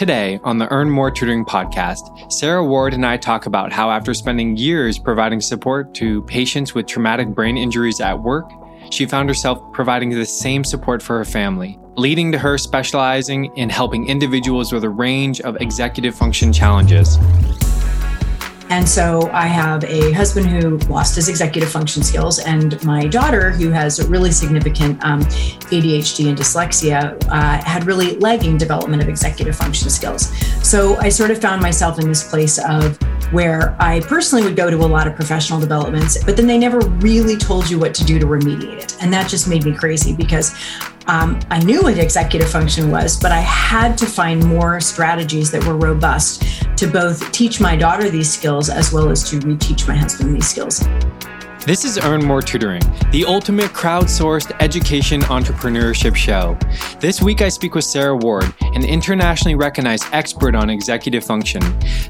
Today, on the Earn More Tutoring podcast, Sarah Ward and I talk about how, after spending years providing support to patients with traumatic brain injuries at work, she found herself providing the same support for her family, leading to her specializing in helping individuals with a range of executive function challenges. And so I have a husband who lost his executive function skills, and my daughter, who has a really significant um, ADHD and dyslexia, uh, had really lagging development of executive function skills. So I sort of found myself in this place of where I personally would go to a lot of professional developments, but then they never really told you what to do to remediate it. And that just made me crazy because um, I knew what executive function was, but I had to find more strategies that were robust to both teach my daughter these skills as well as to reteach my husband these skills. This is Earn More Tutoring, the ultimate crowdsourced education entrepreneurship show. This week I speak with Sarah Ward, an internationally recognized expert on executive function.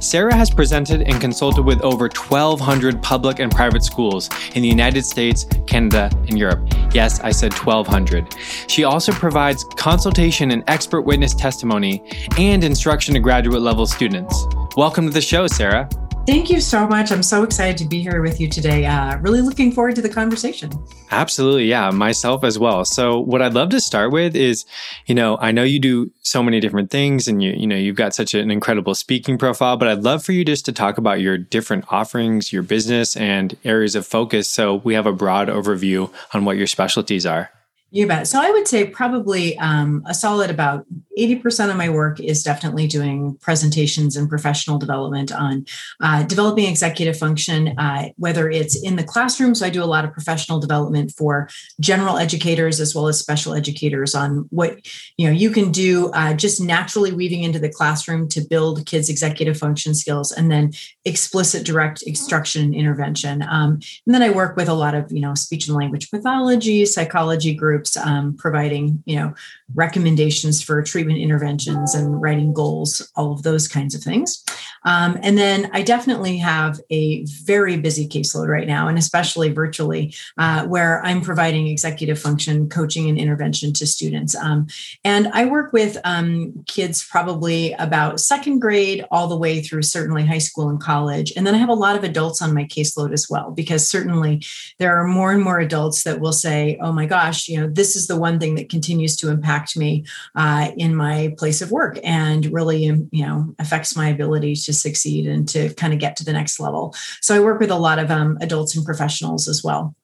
Sarah has presented and consulted with over 1,200 public and private schools in the United States, Canada, and Europe. Yes, I said 1,200. She also provides consultation and expert witness testimony and instruction to graduate level students. Welcome to the show, Sarah. Thank you so much. I'm so excited to be here with you today. Uh, really looking forward to the conversation. Absolutely. Yeah, myself as well. So what I'd love to start with is, you know, I know you do so many different things and you, you know, you've got such an incredible speaking profile, but I'd love for you just to talk about your different offerings, your business and areas of focus. So we have a broad overview on what your specialties are. You bet. So I would say probably um, a solid about 80% of my work is definitely doing presentations and professional development on uh, developing executive function, uh, whether it's in the classroom. So I do a lot of professional development for general educators as well as special educators on what you know you can do uh, just naturally weaving into the classroom to build kids' executive function skills, and then explicit direct instruction and intervention. Um, and then I work with a lot of you know speech and language pathology, psychology groups um, providing you know recommendations for treatment interventions and writing goals all of those kinds of things. Um, and then i definitely have a very busy caseload right now and especially virtually uh, where i'm providing executive function coaching and intervention to students. Um, and i work with um, kids probably about second grade all the way through certainly high school and college. And then i have a lot of adults on my caseload as well because certainly there are more and more adults that will say oh my gosh you know this is the one thing that continues to impact me uh, in my place of work and really, you know, affects my ability to succeed and to kind of get to the next level. So I work with a lot of um, adults and professionals as well.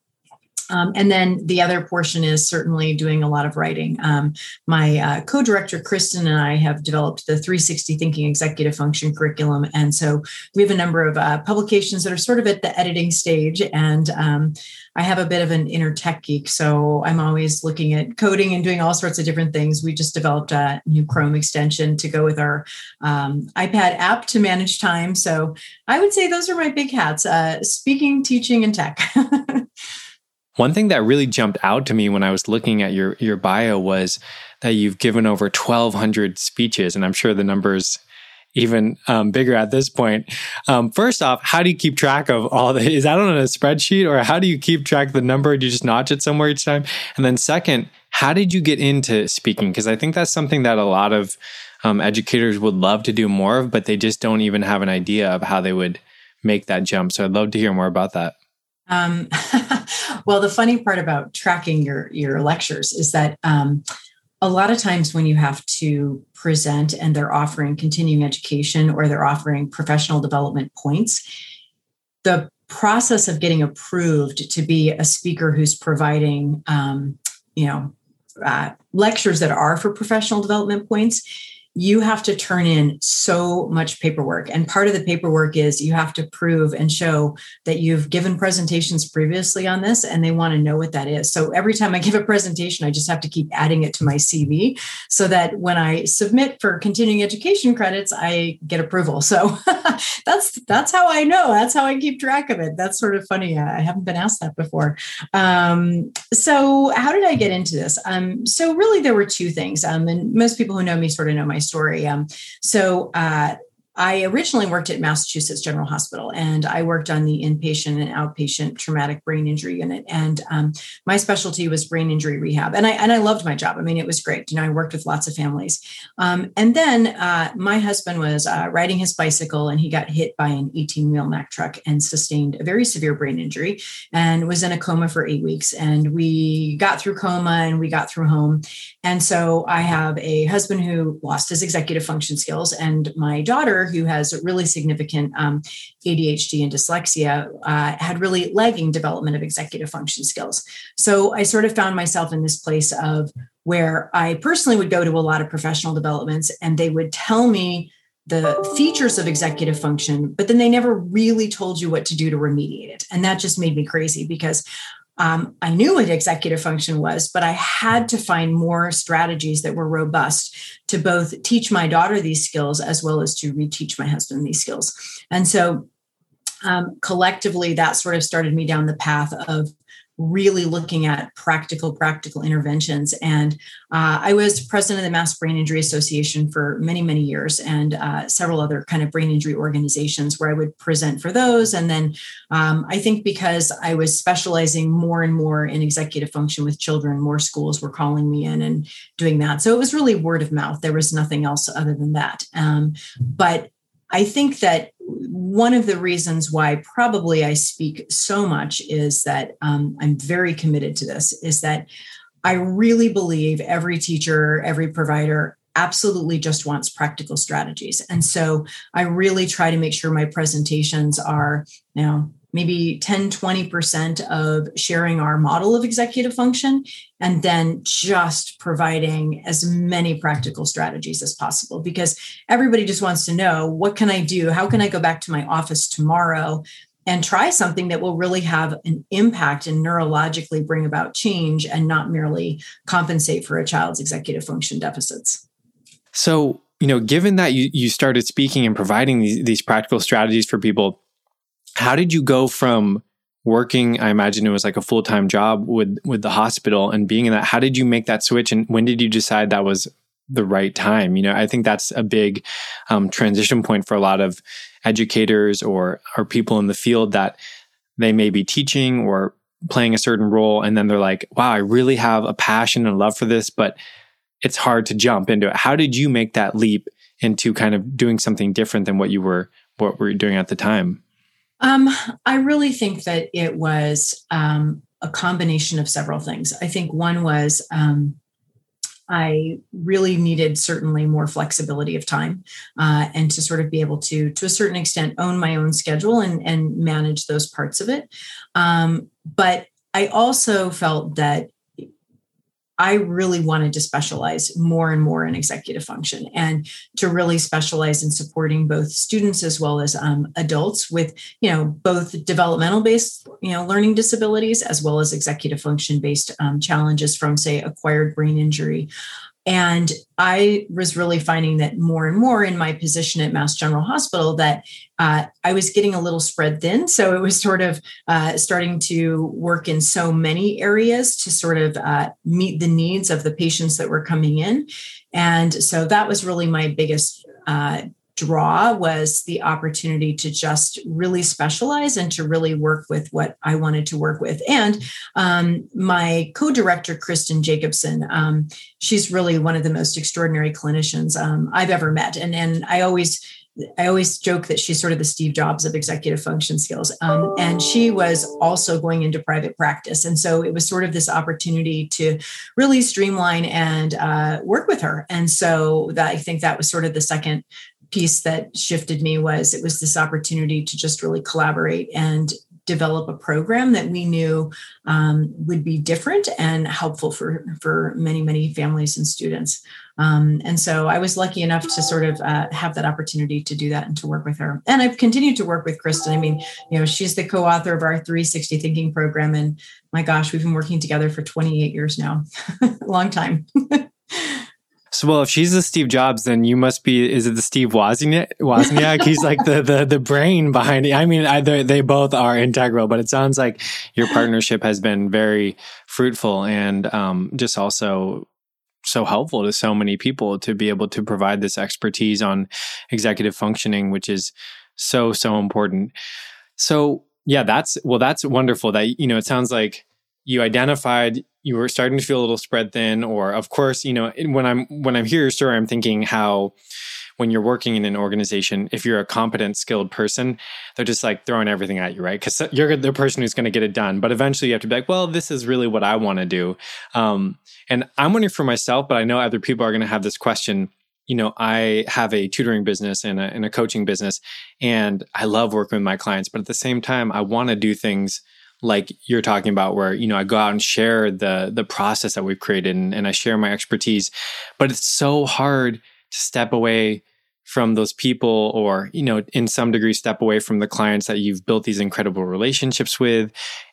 Um, and then the other portion is certainly doing a lot of writing. Um, my uh, co director, Kristen, and I have developed the 360 Thinking Executive Function curriculum. And so we have a number of uh, publications that are sort of at the editing stage. And um, I have a bit of an inner tech geek. So I'm always looking at coding and doing all sorts of different things. We just developed a new Chrome extension to go with our um, iPad app to manage time. So I would say those are my big hats uh, speaking, teaching, and tech. One thing that really jumped out to me when I was looking at your your bio was that you've given over 1200 speeches and I'm sure the numbers even um, bigger at this point. Um, first off, how do you keep track of all the? Is that on a spreadsheet, or how do you keep track of the number? Do you just notch it somewhere each time? And then, second, how did you get into speaking? Because I think that's something that a lot of um, educators would love to do more of, but they just don't even have an idea of how they would make that jump. So I'd love to hear more about that. Um, well, the funny part about tracking your your lectures is that um, a lot of times when you have to present and they're offering continuing education or they're offering professional development points, the process of getting approved to be a speaker who's providing, um, you know, uh, lectures that are for professional development points you have to turn in so much paperwork. And part of the paperwork is you have to prove and show that you've given presentations previously on this and they want to know what that is. So every time I give a presentation, I just have to keep adding it to my CV so that when I submit for continuing education credits, I get approval. So that's that's how I know. That's how I keep track of it. That's sort of funny. I haven't been asked that before. Um, so how did I get into this? Um, so really there were two things. Um, and most people who know me sort of know my story. Um, so uh, I originally worked at Massachusetts General Hospital and I worked on the inpatient and outpatient traumatic brain injury unit. And um, my specialty was brain injury rehab. And I, and I loved my job. I mean, it was great. You know, I worked with lots of families. Um, and then uh, my husband was uh, riding his bicycle and he got hit by an 18 wheel Mack truck and sustained a very severe brain injury and was in a coma for eight weeks. And we got through coma and we got through home. And so I have a husband who lost his executive function skills and my daughter who has really significant um, ADHD and dyslexia, uh, had really lagging development of executive function skills. So I sort of found myself in this place of where I personally would go to a lot of professional developments and they would tell me the features of executive function, but then they never really told you what to do to remediate it. And that just made me crazy because um, I knew what executive function was, but I had to find more strategies that were robust to both teach my daughter these skills as well as to reteach my husband these skills. And so um, collectively, that sort of started me down the path of really looking at practical practical interventions. And uh, i was president of the mass brain injury association for many many years and uh, several other kind of brain injury organizations where i would present for those. And then um, i think because i was specializing more and more in executive function with children more schools were calling me in and doing that. So it was really word of mouth. There was nothing else other than that. Um, but I think that one of the reasons why probably I speak so much is that um, I'm very committed to this, is that I really believe every teacher, every provider absolutely just wants practical strategies. And so I really try to make sure my presentations are, you know, maybe 10, 20% of sharing our model of executive function, and then just providing as many practical strategies as possible because everybody just wants to know what can I do? How can I go back to my office tomorrow? And try something that will really have an impact and neurologically bring about change and not merely compensate for a child's executive function deficits. So, you know, given that you, you started speaking and providing these, these practical strategies for people, how did you go from working i imagine it was like a full-time job with with the hospital and being in that how did you make that switch and when did you decide that was the right time? You know i think that's a big um, transition point for a lot of educators or or people in the field that they may be teaching or playing a certain role and then they're like wow i really have a passion and love for this but it's hard to jump into it. How did you make that leap into kind of doing something different than what you were what were you doing at the time um, I really think that it was um, a combination of several things. I think one was um, I really needed certainly more flexibility of time uh, and to sort of be able to, to a certain extent, own my own schedule and, and manage those parts of it. Um, but I also felt that I really wanted to specialize more and more in executive function and to really specialize in supporting both students as well as um, adults with, you know, both developmental based, you know, learning disabilities as well as executive function based um, challenges from, say, acquired brain injury. And I was really finding that more and more in my position at Mass General Hospital that uh, I was getting a little spread thin. So it was sort of uh, starting to work in so many areas to sort of uh, meet the needs of the patients that were coming in. And so that was really my biggest uh, draw was the opportunity to just really specialize and to really work with what I wanted to work with. And um, my co director, Kristen Jacobsen, um, she's really one of the most extraordinary clinicians um, I've ever met. And, and I always I always joke that she's sort of the Steve Jobs of executive function skills. Um, and she was also going into private practice. And so it was sort of this opportunity to really streamline and uh, work with her. And so that, I think that was sort of the second piece that shifted me was it was this opportunity to just really collaborate and develop a program that we knew um, would be different and helpful for for many many families and students. Um, and so i was lucky enough to sort of uh, have that opportunity to do that and to work with her. And i've continued to work with kristen. I mean you know she's the co-author of our 360 thinking program and my gosh we've been working together for 28 years now. Long time So, well, if she's the Steve Jobs, then you must be. Is it the Steve Wozniak? He's like the the the brain behind it. I mean, they both are integral, but it sounds like your partnership has been very fruitful and um, just also so helpful to so many people to be able to provide this expertise on executive functioning, which is so, so important. So, yeah, that's well, that's wonderful that, you know, it sounds like you identified you were starting to feel a little spread thin, or of course, you know, when I'm when I'm your story, I'm thinking how when you're working in an organization, if you're a competent, skilled person, they're just like throwing everything at you, right? Because you're the person who's going to get it done. But eventually you have to be like, well, this is really what I want to do. Um, and I'm wondering for myself, but I know other people are going to have this question. You know, I have a tutoring business and a, and a coaching business, and I love working with my clients. But at the same time, I want to do things like you're talking about where you know i go out and share the the process that we've created and, and, i share my expertise but it's so hard to step away from those people or you know in some degree step away from the clients that you've built these incredible relationships with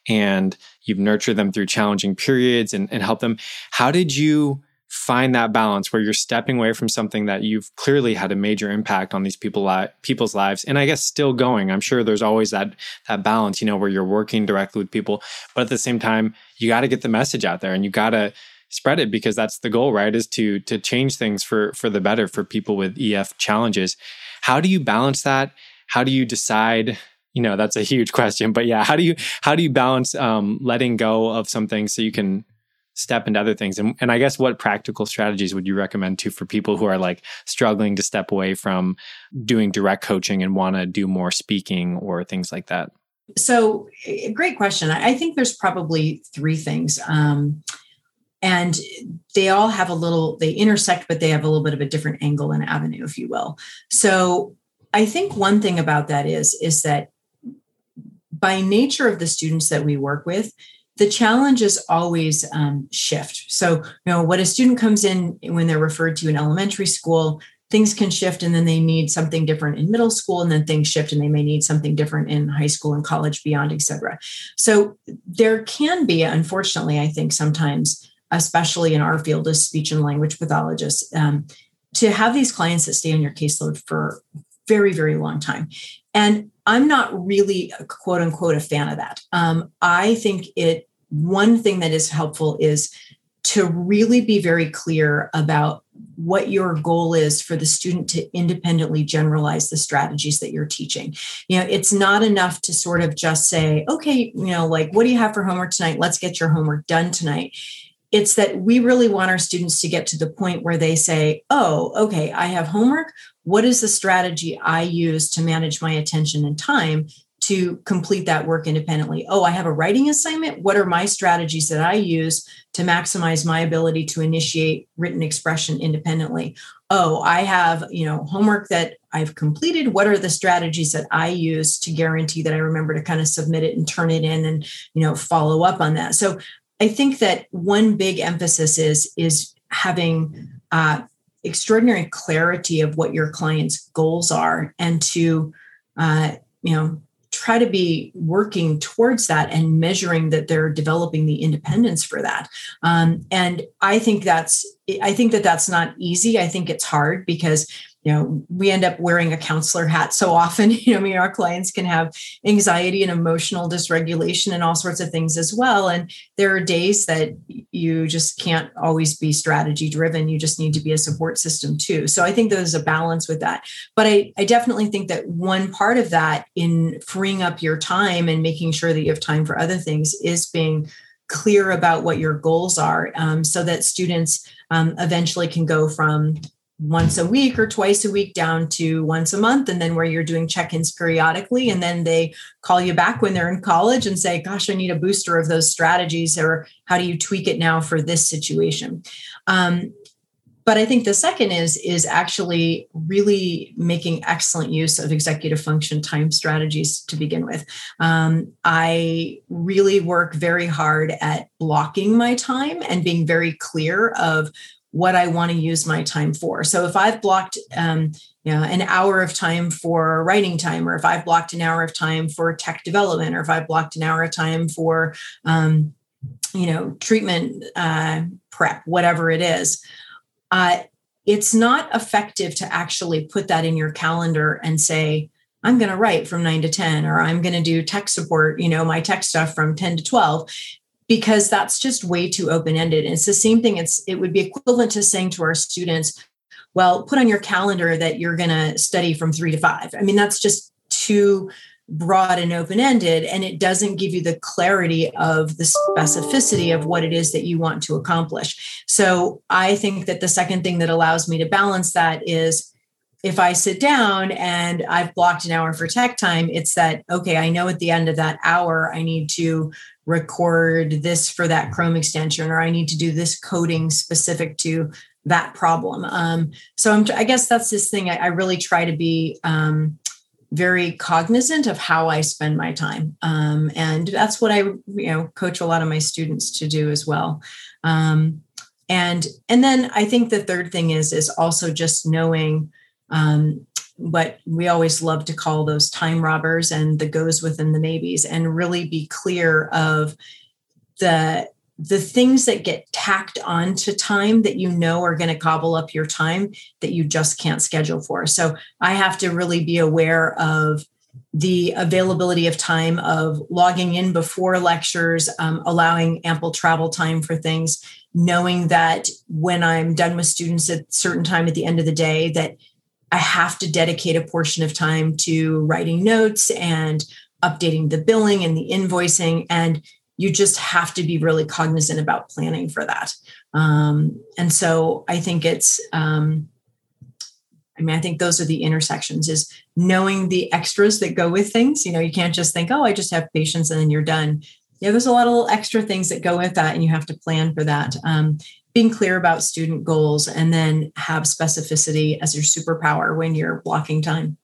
and you've nurtured them through challenging periods and, and help them. How did you find that balance where you're stepping away from something that you've clearly had a major impact on these people li- people's lives and i guess still going. I'm sure there's always that that balance you know where you're working directly with people but at the same time you got to get the message out there and you got to spread it because that's the goal right is to to change things for for the better for people with ef challenges. How do you balance that? How do you decide you know that's a huge question but yeah how do you how do you balance um, letting go of something so you can step into other things. And, and i guess what practical strategies would you recommend to for people who are like struggling to step away from doing direct coaching and want to do more speaking or things like that? So great question. I think there's probably three things um, and they all have a little they intersect but they have a little bit of a different angle and avenue if you will. So i think one thing about that is is that by nature of the students that we work with the challenges always um, shift so you know what a student comes in when they're referred to in elementary school things can shift and then they need something different in middle school and then things shift and they may need something different in high school and college beyond etc so there can be unfortunately i think sometimes especially in our field as speech and language pathologists, um, to have these clients that stay on your caseload for very, very long time. And I'm not really a quote unquote a fan of that. Um, I think it one thing that is helpful is to really be very clear about what your goal is for the student to independently generalize the strategies that you're teaching. You know, it's not enough to sort of just say, okay, you know, like, what do you have for homework tonight? Let's get your homework done tonight it's that we really want our students to get to the point where they say, oh, okay, I have homework. What is the strategy I use to manage my attention and time to complete that work independently? Oh, I have a writing assignment. What are my strategies that I use to maximize my ability to initiate written expression independently? Oh, I have, you know, homework that I've completed. What are the strategies that I use to guarantee that I remember to kind of submit it and turn it in and, you know, follow up on that? So I think that one big emphasis is is having uh, extraordinary clarity of what your client's goals are, and to uh, you know try to be working towards that and measuring that they're developing the independence for that. Um, and I think that's I think that that's not easy. I think it's hard because you know we end up wearing a counselor hat so often. You know i mean our clients can have anxiety and emotional dysregulation and all sorts of things as well. And there are days that you just can't always be strategy driven. You just need to be a support system too. So i think there's a balance with that. But i, I definitely think that one part of that in freeing up your time and making sure that you have time for other things is being clear about what your goals are um, so that students um, eventually can go from once a week or twice a week down to once a month and then where you're doing check-ins periodically and then they call you back when they're in college and say gosh i need a booster of those strategies or how do you tweak it now for this situation? Um, but i think the second is is actually really making excellent use of executive function time strategies to begin with. Um, i really work very hard at blocking my time and being very clear of what I want to use my time for. So if I've blocked um, you know, an hour of time for writing time, or if I've blocked an hour of time for tech development, or if I've blocked an hour of time for um, you know treatment uh, prep, whatever it is, uh, it's not effective to actually put that in your calendar and say, I'm going to write from nine to 10, or I'm going to do tech support, you know, my tech stuff from 10 to 12 because that's just way too open ended. And it's the same thing. It's it would be equivalent to saying to our students, well, put on your calendar that you're going to study from three to five. I mean, that's just too broad and open ended, and it doesn't give you the clarity of the specificity of what it is that you want to accomplish. So I think that the second thing that allows me to balance that is if I sit down and I've blocked an hour for tech time, it's that, okay, I know at the end of that hour, I need to record this for that Chrome extension, or I need to do this coding specific to that problem. Um, so I'm, I guess that's this thing. I, I really try to be um, very cognizant of how I spend my time, um, and that's what I you know coach a lot of my students to do as well. Um, and and then I think the third thing is is also just knowing um, what we always love to call those time robbers and the goes within the maybes and really be clear of the the things that get tacked on to time that you know are going to gobble up your time that you just can't schedule for. So i have to really be aware of the availability of time of logging in before lectures um, allowing ample travel time for things knowing that when i'm done with students at certain time at the end of the day that I have to dedicate a portion of time to writing notes and updating the billing and the invoicing. And you just have to be really cognizant about planning for that. Um, and so I think it's, um, I mean, I think those are the intersections is knowing the extras that go with things. You know, you can't just think, oh, I just have patients and then you're done. Yeah, there's a lot of extra things that go with that, and you have to plan for that. Um, being clear about student goals and then have specificity as your superpower when you're blocking time.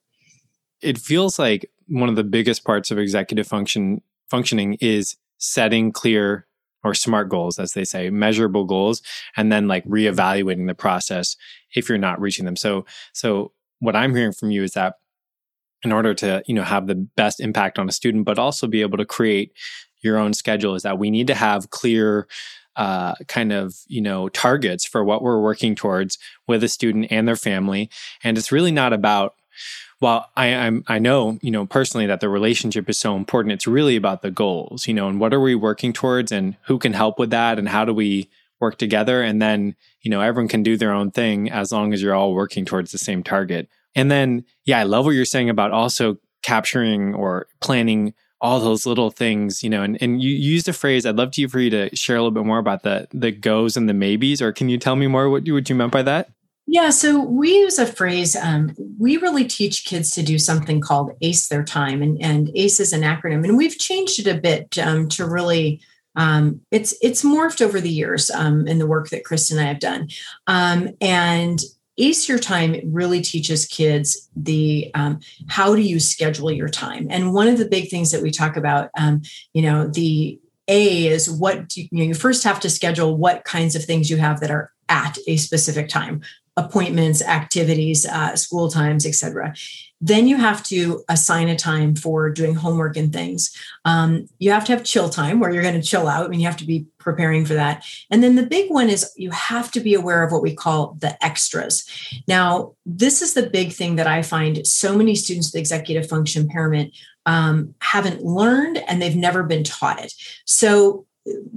It feels like one of the biggest parts of executive function functioning is setting clear or smart goals as they say measurable goals and then like reevaluating the process if you're not reaching them so so what i'm hearing from you is that in order to you know have the best impact on a student but also be able to create your own schedule is that we need to have clear uh, kind of you know targets for what we're working towards with a student and their family. And it's really not about well I, I'm, I know you know personally that the relationship is so important. It's really about the goals you know and what are we working towards and who can help with that and how do we work together? And then you know everyone can do their own thing as long as you're all working towards the same target. And then yeah i love what you're saying about also capturing or planning all those little things, you know, and, and you used a phrase. I'd love to for you to share a little bit more about the the goes and the maybes, or can you tell me more what you what you meant by that? Yeah, so we use a phrase. Um, we really teach kids to do something called ACE their time, and, and ACE is an acronym, and we've changed it a bit um, to really. Um, it's it's morphed over the years um, in the work that Chris and I have done, um, and Ace Your Time really teaches kids the um, how do you schedule your time. And one of the big things that we talk about, um, you know, the A is what you, you, know, you first have to schedule what kinds of things you have that are at a specific time appointments activities uh, school times etc then you have to assign a time for doing homework and things. Um, you have to have chill time where you're going to chill out. I mean, you have to be preparing for that. And then the big one is you have to be aware of what we call the extras. Now, this is the big thing that I find so many students with executive function impairment um, haven't learned and they've never been taught it. So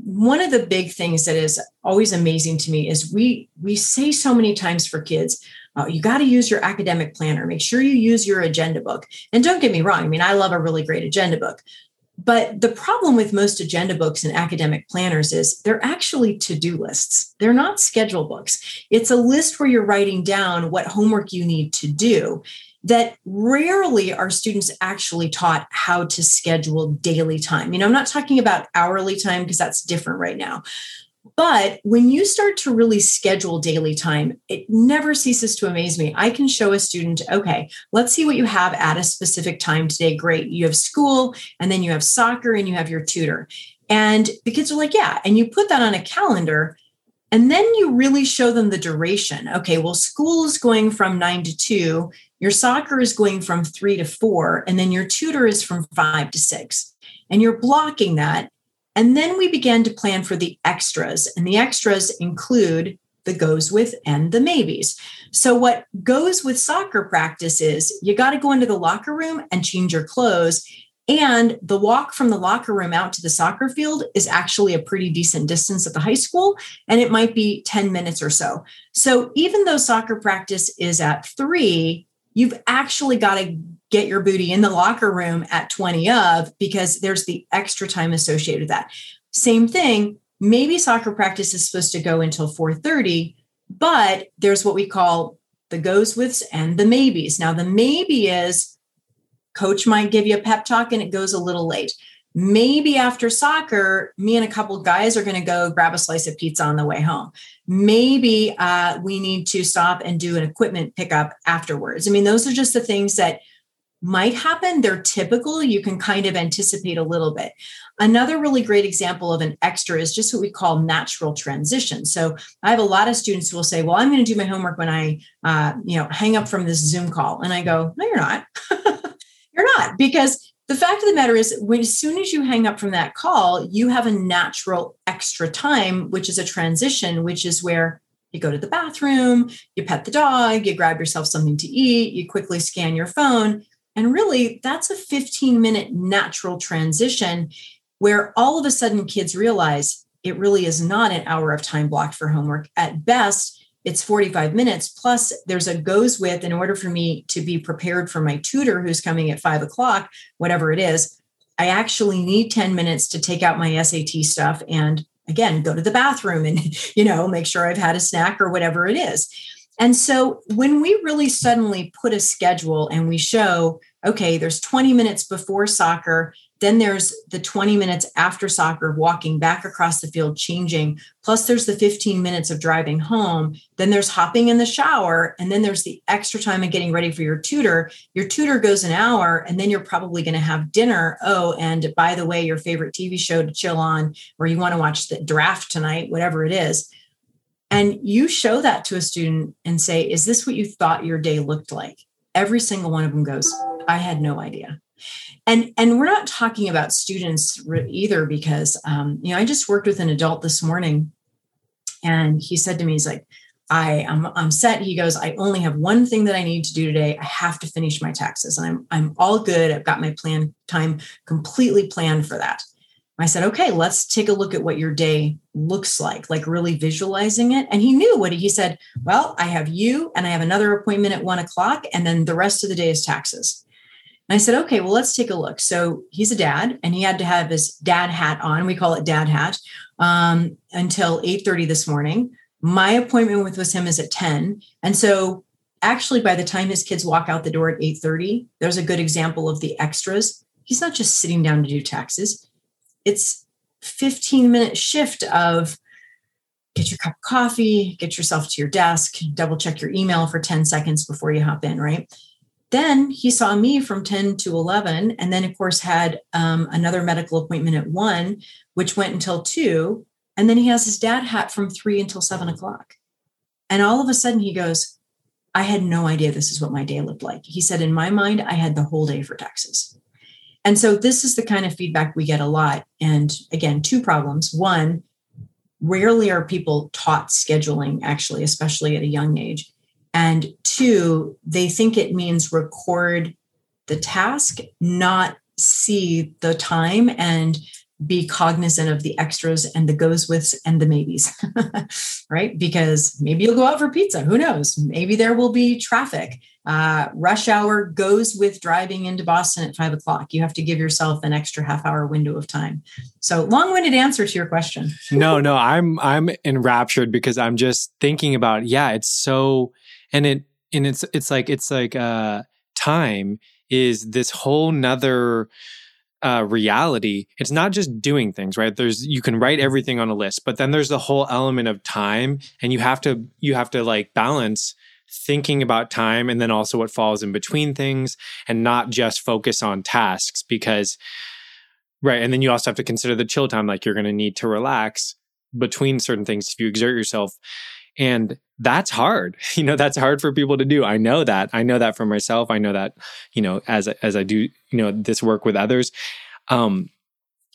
one of the big things that is always amazing to me is we we say so many times for kids uh, you got to use your academic planner. Make sure you use your agenda book. And don't get me wrong, I mean, I love a really great agenda book. But the problem with most agenda books and academic planners is they're actually to do lists. They're not schedule books. It's a list where you're writing down what homework you need to do. That rarely are students actually taught how to schedule daily time. You know, I'm not talking about hourly time because that's different right now. But when you start to really schedule daily time, it never ceases to amaze me. I can show a student, okay, let's see what you have at a specific time today. Great. You have school, and then you have soccer, and you have your tutor. And the kids are like, yeah. And you put that on a calendar. And then you really show them the duration. Okay, well, school is going from nine to two, your soccer is going from three to four, and then your tutor is from five to six. And you're blocking that. And then we began to plan for the extras, and the extras include the goes with and the maybes. So, what goes with soccer practice is you got to go into the locker room and change your clothes. And the walk from the locker room out to the soccer field is actually a pretty decent distance at the high school, and it might be 10 minutes or so. So even though soccer practice is at three, you've actually got to get your booty in the locker room at 20 of because there's the extra time associated with that. Same thing, maybe soccer practice is supposed to go until 4:30, but there's what we call the goes withs and the maybes. Now the maybe is coach might give you a pep talk and it goes a little late maybe after soccer me and a couple guys are going to go grab a slice of pizza on the way home maybe uh, we need to stop and do an equipment pickup afterwards i mean those are just the things that might happen they're typical you can kind of anticipate a little bit. Another really great example of an extra is just what we call natural transition. So i have a lot of students who will say well i'm going to do my homework when i uh, you know hang up from this zoom call. And i go no you're not. You're not because the fact of the matter is when as soon as you hang up from that call, you have a natural extra time, which is a transition, which is where you go to the bathroom, you pet the dog, you grab yourself something to eat, you quickly scan your phone. And really, that's a 15 minute natural transition where all of a sudden kids realize it really is not an hour of time blocked for homework. At best, it's 45 minutes plus there's a goes with in order for me to be prepared for my tutor who's coming at five o'clock whatever it is i actually need 10 minutes to take out my sat stuff and again go to the bathroom and you know make sure i've had a snack or whatever it is and so when we really suddenly put a schedule and we show okay there's 20 minutes before soccer then there's the 20 minutes after soccer, walking back across the field, changing. Plus, there's the 15 minutes of driving home. Then there's hopping in the shower. And then there's the extra time of getting ready for your tutor. Your tutor goes an hour, and then you're probably going to have dinner. Oh, and by the way, your favorite TV show to chill on, or you want to watch the draft tonight, whatever it is. And you show that to a student and say, Is this what you thought your day looked like? Every single one of them goes, I had no idea. And and we're not talking about students either because um, you know i just worked with an adult this morning and he said to me he's like i I'm, I'm set. He goes i only have one thing that i need to do today. I have to finish my taxes. And i'm i'm all good. I've got my plan time completely planned for that I said, okay, let's take a look at what your day looks like, like really visualizing it. And he knew what he, said, well, I have you and I have another appointment at one o'clock, and then the rest of the day is taxes. And I said, okay, well, let's take a look. So he's a dad, and he had to have his dad hat on. We call it dad hat um, until 8:30 this morning. My appointment with, with him is at 10. And so actually by the time his kids walk out the door at 8:30, there's a good example of the extras. He's not just sitting down to do taxes. It's 15 minute shift of get your cup of coffee, get yourself to your desk, double check your email for 10 seconds before you hop in, right? Then he saw me from 10 to 11, and then, of course, had um, another medical appointment at one, which went until two. And then he has his dad hat from three until seven o'clock. And all of a sudden, he goes, I had no idea this is what my day looked like. He said, In my mind, I had the whole day for taxes. And so, this is the kind of feedback we get a lot. And again, two problems. One, rarely are people taught scheduling, actually, especially at a young age. And two, they think it means record the task, not see the time and be cognizant of the extras and the goes withs and the maybes, right? Because maybe you'll go out for pizza. Who knows? Maybe there will be traffic. Uh, rush hour goes with driving into Boston at five o'clock. You have to give yourself an extra half hour window of time. So long-winded answer to your question. no, no, I'm I'm enraptured because I'm just thinking about yeah, it's so and it and it's it's like it's like uh time is this whole nother uh, reality it's not just doing things right there's you can write everything on a list but then there's the whole element of time and you have to you have to like balance thinking about time and then also what falls in between things and not just focus on tasks because right and then you also have to consider the chill time like you're going to need to relax between certain things if you exert yourself and that's hard. You know, that's hard for people to do. I know that. I know that for myself. I know that, you know, as as I do, you know, this work with others. Um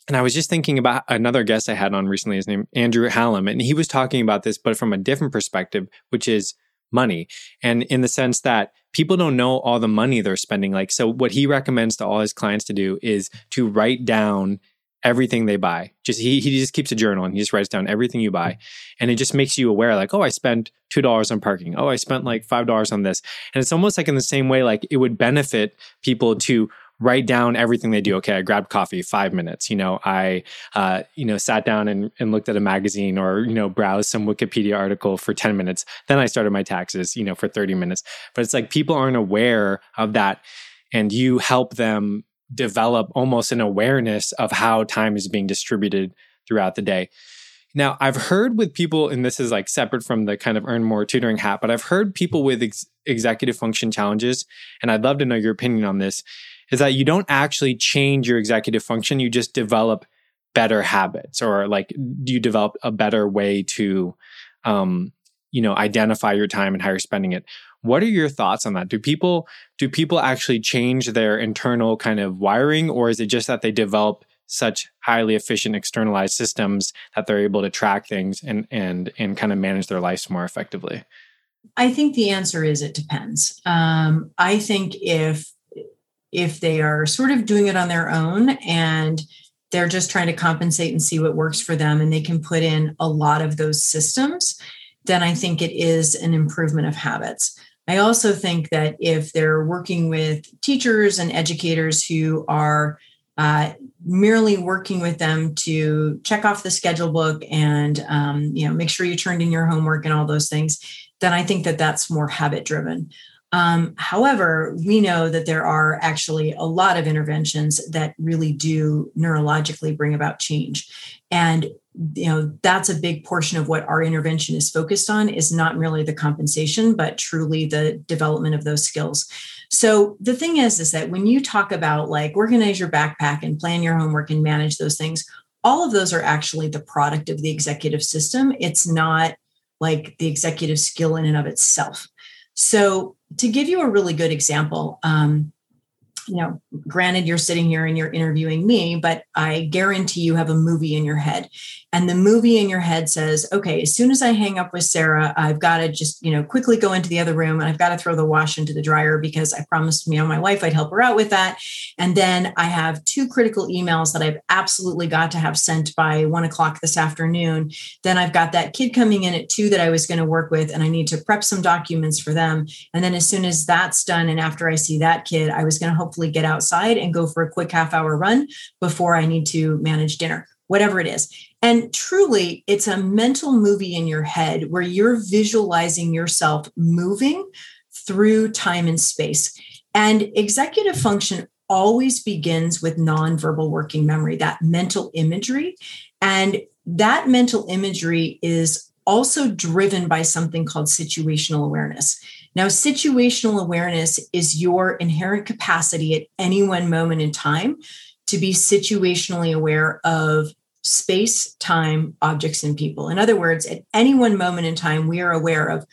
and I was just thinking about another guest I had on recently, his name Andrew Hallam, and he was talking about this, but from a different perspective, which is money. And in the sense that people don't know all the money they're spending. Like, so what he recommends to all his clients to do is to write down everything they buy. Just he he just keeps a journal and he just writes down everything you buy. And it just makes you aware, like, oh, I spent two dollars on parking. Oh, I spent like five dollars on this. And it's almost like in the same way, like it would benefit people to write down everything they do. Okay, I grabbed coffee, five minutes. You know, I, uh, you know, sat down and, and looked at a magazine or, you know, browsed some Wikipedia article for 10 minutes. Then I started my taxes, you know, for 30 minutes. But it's like people aren't aware of that. And you help them develop almost an awareness of how time is being distributed throughout the day. Now, I've heard with people, and this is like separate from the kind of earn more tutoring hat, but I've heard people with ex- executive function challenges, and I'd love to know your opinion on this, is that you don't actually change your executive function, you just develop better habits or like do you develop a better way to um, you know identify your time and how you're spending it. What are your thoughts on that? Do people do people actually change their internal kind of wiring or is it just that they develop such highly efficient externalized systems that they're able to track things and and and kind of manage their lives more effectively? I think the answer is it depends. Um, i think if if they are sort of doing it on their own and they're just trying to compensate and see what works for them and they can put in a lot of those systems then i think it is an improvement of habits. I also think that if they're working with teachers and educators who are uh, merely working with them to check off the schedule book and um, you know make sure you turned in your homework and all those things then i think that that's more habit driven um, however, we know that there are actually a lot of interventions that really do neurologically bring about change. And you know that's a big portion of what our intervention is focused on is not merely the compensation but truly the development of those skills. So the thing is is that when you talk about like organize your backpack and plan your homework and manage those things all of those are actually the product of the executive system. It's not like the executive skill in and of itself so to give you a really good example, um, you know, granted, you're sitting here and you're interviewing me, but I guarantee you have a movie in your head. And the movie in your head says, okay, as soon as I hang up with Sarah, I've got to just, you know, quickly go into the other room and I've got to throw the wash into the dryer because I promised me and my wife I'd help her out with that. And then I have two critical emails that I've absolutely got to have sent by one o'clock this afternoon. Then I've got that kid coming in at two that I was going to work with, and I need to prep some documents for them. And then as soon as that's done, and after I see that kid, I was going to hopefully get outside and go for a quick half hour run before I need to manage dinner, whatever it is. And truly, it's a mental movie in your head where you're visualizing yourself moving through time and space. And executive function always begins with nonverbal working memory, that mental imagery. And that mental imagery is also driven by something called situational awareness. Now, situational awareness is your inherent capacity at any one moment in time to be situationally aware of space, time, objects, and people. In other words, at any one moment in time, we are aware of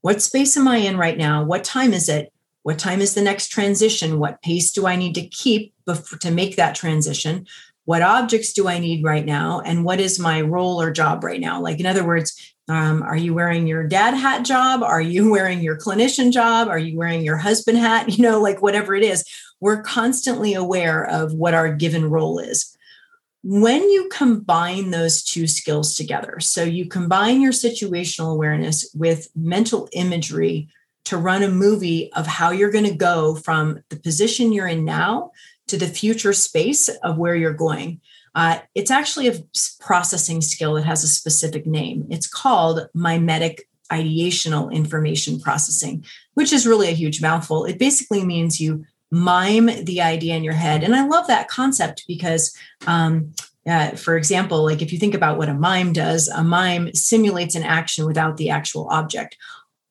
what space am I in right now? What time is it? What time is the next transition? What pace do I need to keep before, to make that transition? What objects do I need right now? And what is my role or job right now? Like, in other words, um, are you wearing your dad hat job? Are you wearing your clinician job? Are you wearing your husband hat? You know, like whatever it is, we're constantly aware of what our given role is. When you combine those two skills together, so you combine your situational awareness with mental imagery to run a movie of how you're going to go from the position you're in now to the future space of where you're going uh, it's actually a processing skill that has a specific name. It's called mimetic ideational information processing, which is really a huge mouthful. It basically means you mime the idea in your head. And I love that concept because, um, uh, for example, like if you think about what a mime does, a mime simulates an action without the actual object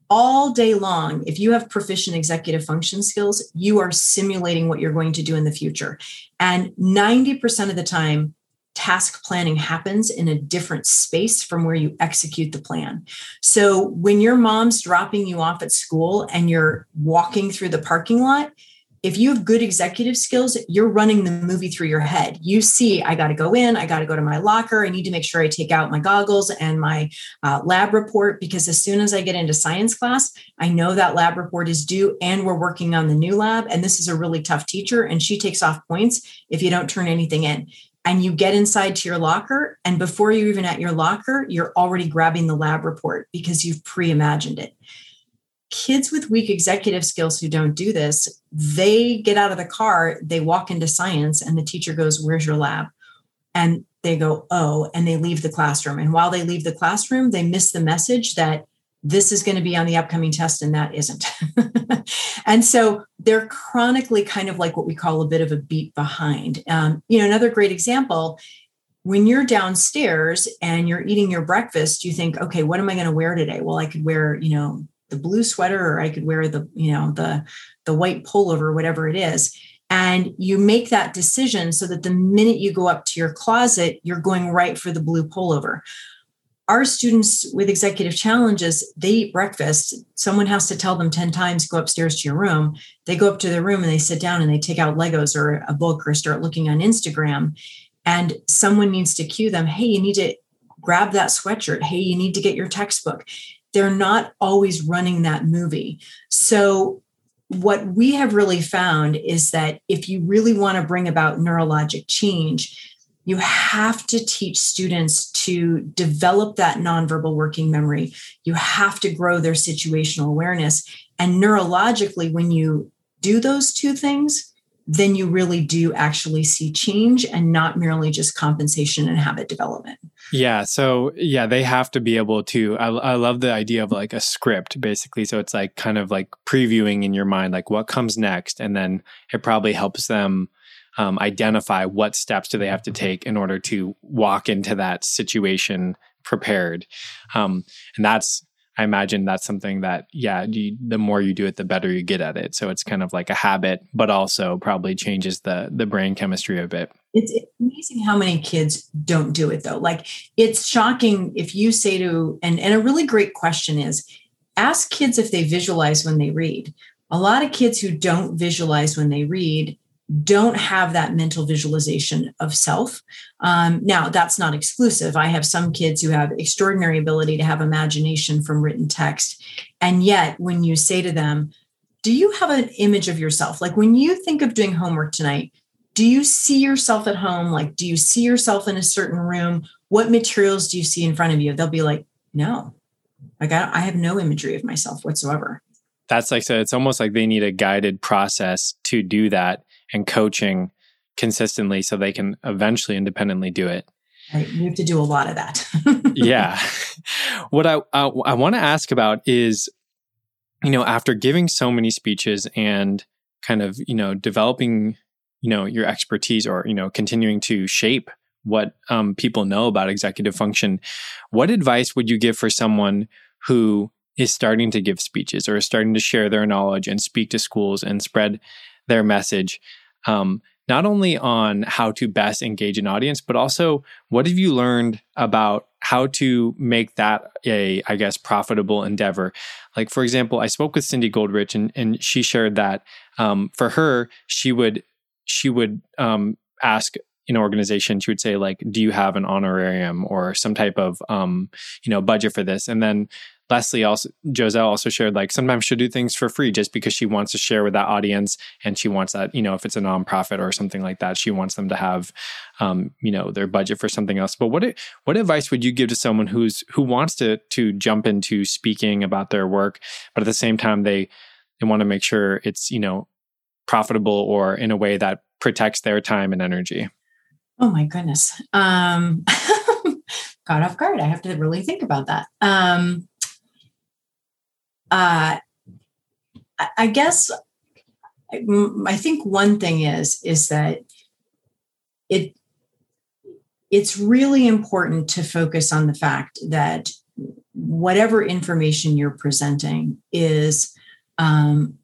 all day long, if you have proficient executive function skills, you are simulating what you're going to do in the future. And 90% of the time, task planning happens in a different space from where you execute the plan. So when your mom's dropping you off at school and you're walking through the parking lot, if you have good executive skills, you're running the movie through your head. You see, I got to go in, I got to go to my locker, I need to make sure I take out my goggles and my uh, lab report because as soon as I get into science class, I know that lab report is due and we're working on the new lab. And this is a really tough teacher, and she takes off points if you don't turn anything in. And you get inside to your locker, and before you're even at your locker, you're already grabbing the lab report because you've pre imagined it kids with weak executive skills who don't do this, they get out of the car, they walk into science, and the teacher goes, Where's your lab? And they go, Oh, and they leave the classroom. And while they leave the classroom, they miss the message that this is going to be on the upcoming test and that isn't. and so they're chronically kind of like what we call a bit of a beat behind. Um, you know, another great example when you're downstairs and you're eating your breakfast, you think, okay, what am I going to wear today? Well, I could wear, you know, the blue sweater or I could wear the, you know, the the white pullover, whatever it is. And you make that decision so that the minute you go up to your closet, you're going right for the blue pullover. Our students with executive challenges, they eat breakfast. Someone has to tell them 10 times, go upstairs to your room. They go up to their room and they sit down and they take out Legos or a book or start looking on Instagram. And someone needs to cue them, hey, you need to grab that sweatshirt. Hey, you need to get your textbook they're not always running that movie. So, what we have really found is that if you really want to bring about neurologic change, you have to teach students to develop that nonverbal working memory. You have to grow their situational awareness. And neurologically, when you do those two things, then you really do actually see change and not merely just compensation and habit development. Yeah. So, yeah, they have to be able to. I, I love the idea of like a script, basically. So it's like kind of like previewing in your mind, like what comes next. And then it probably helps them um, identify what steps do they have to take in order to walk into that situation prepared. Um, and that's I imagine that's something that, yeah, you, the more you do it, the better you get at it. So it's kind of like a habit, but also probably changes the the brain chemistry a bit. It's amazing how many kids don't do it though. Like it's shocking if you say to, and and a really great question is, ask kids if they visualize when they read. A lot of kids who don't visualize when they read don't have that mental visualization of self. Um, now, that's not exclusive. I have some kids who have extraordinary ability to have imagination from written text. And yet, when you say to them, Do you have an image of yourself? Like when you think of doing homework tonight, do you see yourself at home? Like, do you see yourself in a certain room? What materials do you see in front of you? They'll be like, No, like I, I have no imagery of myself whatsoever. That's like, so it's almost like they need a guided process to do that and coaching consistently so they can eventually independently do it. Right. You have to do a lot of that. yeah. What I, I, I want to ask about is, you know, after giving so many speeches and kind of, you know, developing, you know, your expertise or, you know, continuing to shape what um, people know about executive function, what advice would you give for someone who is starting to give speeches or is starting to share their knowledge and speak to schools and spread their message? Um, not only on how to best engage an audience, but also what have you learned about how to make that a, I guess, profitable endeavor? Like, for example, I spoke with Cindy Goldrich, and and she shared that um, for her, she would she would um, ask an organization, she would say like, "Do you have an honorarium or some type of um, you know budget for this?" And then Leslie also Josel also shared like sometimes she'll do things for free just because she wants to share with that audience and she wants that you know if it's a nonprofit or something like that she wants them to have um, you know their budget for something else. But what what advice would you give to someone who's who wants to to jump into speaking about their work, but at the same time they they want to make sure it's you know profitable or in a way that protects their time and energy. Oh my goodness. Um, caught off guard. I have to really think about that. Um, uh, I guess I think one thing is is that it it's really important to focus on the fact that whatever information you're presenting is, um,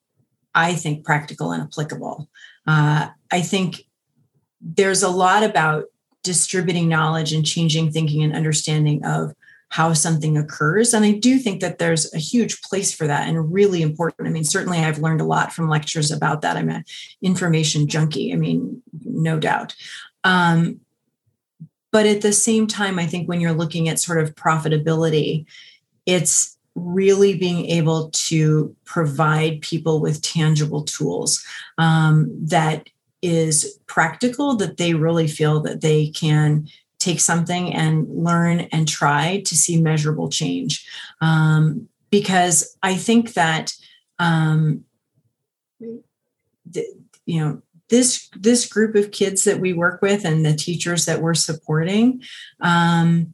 I think, practical and applicable. Uh, I think there's a lot about distributing knowledge and changing thinking and understanding of how something occurs. And I do think that there's a huge place for that and really important. I mean, certainly I've learned a lot from lectures about that. I'm an information junkie. I mean, no doubt. Um, but at the same time, I think when you're looking at sort of profitability, it's really being able to provide people with tangible tools um, that is practical that they really feel that they can take something and learn and try to see measurable change. Um, because i think that um, the, you know this this group of kids that we work with and the teachers that we're supporting um,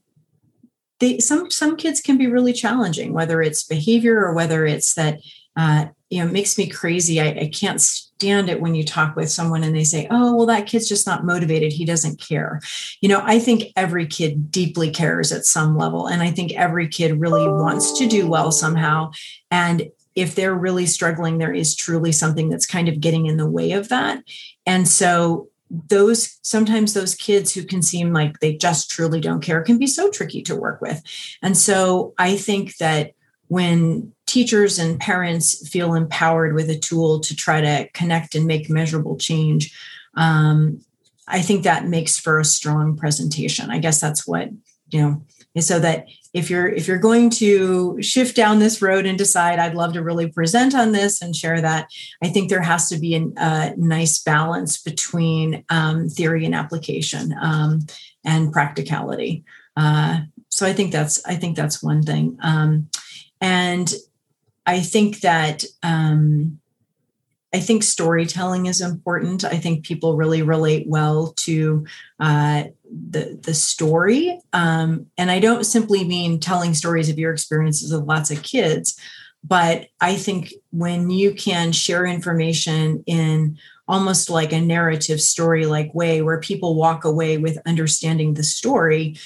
they some some kids can be really challenging whether it's behavior or whether it's that uh, you know, it makes me crazy. I, I can't stand it when you talk with someone and they say, oh, well, that kid's just not motivated. He doesn't care. You know, I think every kid deeply cares at some level. And I think every kid really wants to do well somehow. And if they're really struggling, there is truly something that's kind of getting in the way of that. And so those sometimes those kids who can seem like they just truly don't care can be so tricky to work with. And so I think that when teachers and parents feel empowered with a tool to try to connect and make measurable change, um, I think that makes for a strong presentation. I guess that's what you know. So that if you're if you're going to shift down this road and decide I'd love to really present on this and share that, I think there has to be a nice balance between um, theory and application um, and practicality. Uh, so I think that's I think that's one thing. Um, and I think that um, I think storytelling is important. I think people really relate well to uh, the the story, um, and I don't simply mean telling stories of your experiences with lots of kids, but I think when you can share information in almost like a narrative story like way where people walk away with understanding the story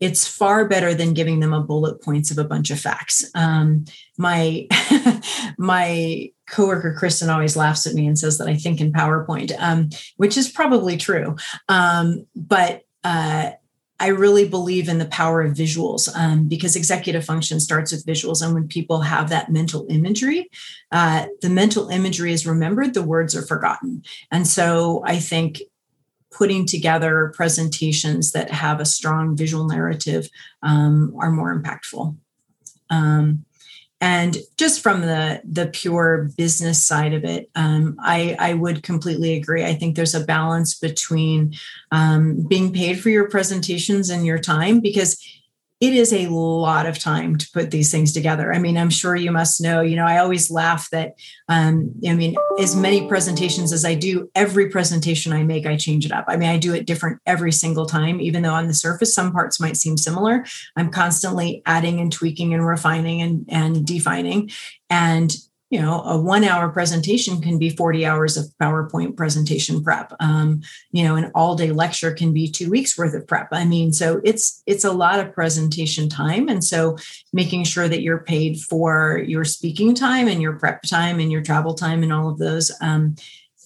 it's far better than giving them a bullet points of a bunch of facts. Um, my my coworker Kristen always laughs at me and says that I think in PowerPoint, um, which is probably true. Um, but uh, I really believe in the power of visuals um, because executive function starts with visuals. And when people have that mental imagery, uh, the mental imagery is remembered, the words are forgotten. And so I think putting together presentations that have a strong visual narrative um, are more impactful. Um, and just from the the pure business side of it, um, I, I would completely agree. I think there's a balance between um, being paid for your presentations and your time because it is a lot of time to put these things together. I mean, I'm sure you must know, you know, I always laugh that, um, I mean, as many presentations as I do, every presentation I make, I change it up. I mean, I do it different every single time, even though on the surface, some parts might seem similar. I'm constantly adding and tweaking and refining and, and defining. And you know a one hour presentation can be 40 hours of powerpoint presentation prep. Um, you know an all day lecture can be two weeks worth of prep. I mean so it's it's a lot of presentation time. And so making sure that you're paid for your speaking time and your prep time and your travel time and all of those um,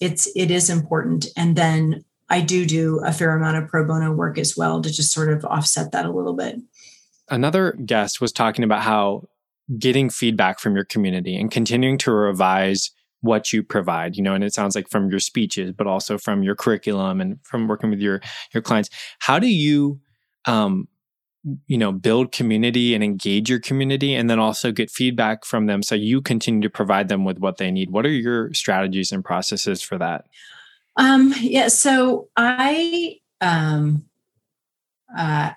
it's it is important. And then i do do a fair amount of pro bono work as well to just sort of offset that a little bit. Another guest was talking about how getting feedback from your community and continuing to revise what you provide you know and it sounds like from your speeches but also from your curriculum and from working with your your clients. How do you um you know build community and engage your community and then also get feedback from them so you continue to provide them with what they need? What are your strategies and processes for that? Um yeah so i um uh